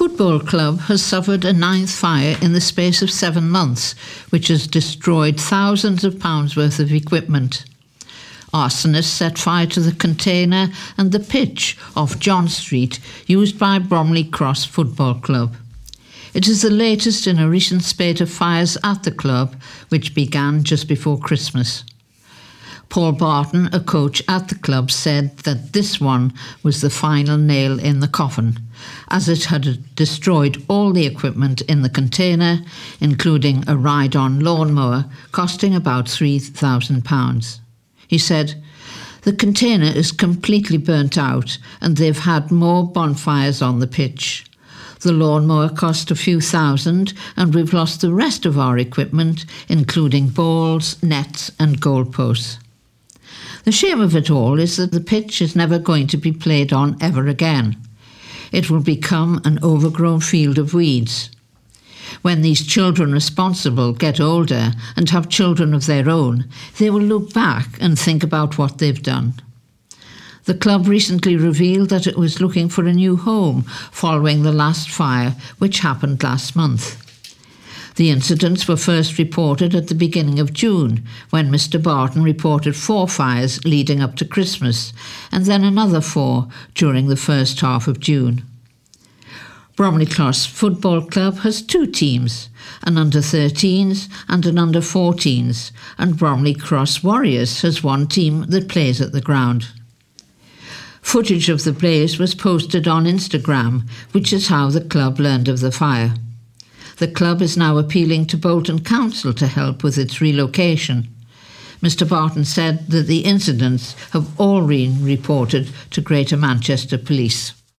football club has suffered a ninth fire in the space of seven months, which has destroyed thousands of pounds worth of equipment. Arsonists set fire to the container and the pitch off John Street used by Bromley Cross Football Club. It is the latest in a recent spate of fires at the club, which began just before Christmas. Paul Barton, a coach at the club, said that this one was the final nail in the coffin, as it had destroyed all the equipment in the container, including a ride on lawnmower costing about £3,000. He said, The container is completely burnt out and they've had more bonfires on the pitch. The lawnmower cost a few thousand, and we've lost the rest of our equipment, including balls, nets, and goalposts. The shame of it all is that the pitch is never going to be played on ever again. It will become an overgrown field of weeds. When these children responsible get older and have children of their own, they will look back and think about what they've done. The club recently revealed that it was looking for a new home following the last fire, which happened last month. The incidents were first reported at the beginning of June, when Mr. Barton reported four fires leading up to Christmas, and then another four during the first half of June. Bromley Cross Football Club has two teams, an under 13s and an under 14s, and Bromley Cross Warriors has one team that plays at the ground. Footage of the blaze was posted on Instagram, which is how the club learned of the fire. The club is now appealing to Bolton Council to help with its relocation. Mr. Barton said that the incidents have all been reported to Greater Manchester Police.